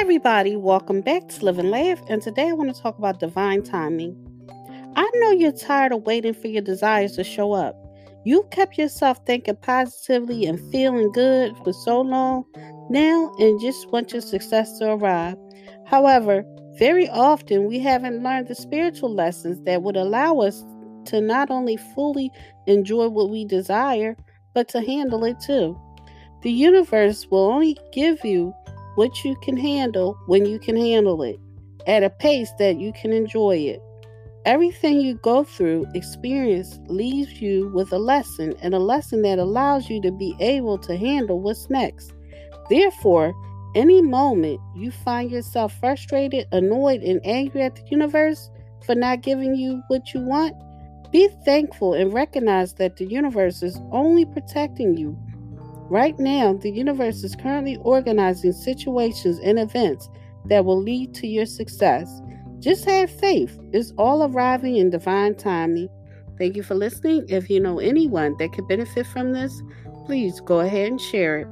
Everybody, welcome back to Live and Laugh, and today I want to talk about divine timing. I know you're tired of waiting for your desires to show up. You've kept yourself thinking positively and feeling good for so long now and just want your success to arrive. However, very often we haven't learned the spiritual lessons that would allow us to not only fully enjoy what we desire, but to handle it too. The universe will only give you what you can handle when you can handle it at a pace that you can enjoy it. Everything you go through, experience, leaves you with a lesson, and a lesson that allows you to be able to handle what's next. Therefore, any moment you find yourself frustrated, annoyed, and angry at the universe for not giving you what you want, be thankful and recognize that the universe is only protecting you. Right now, the universe is currently organizing situations and events that will lead to your success. Just have faith. It's all arriving in divine timing. Thank you for listening. If you know anyone that could benefit from this, please go ahead and share it.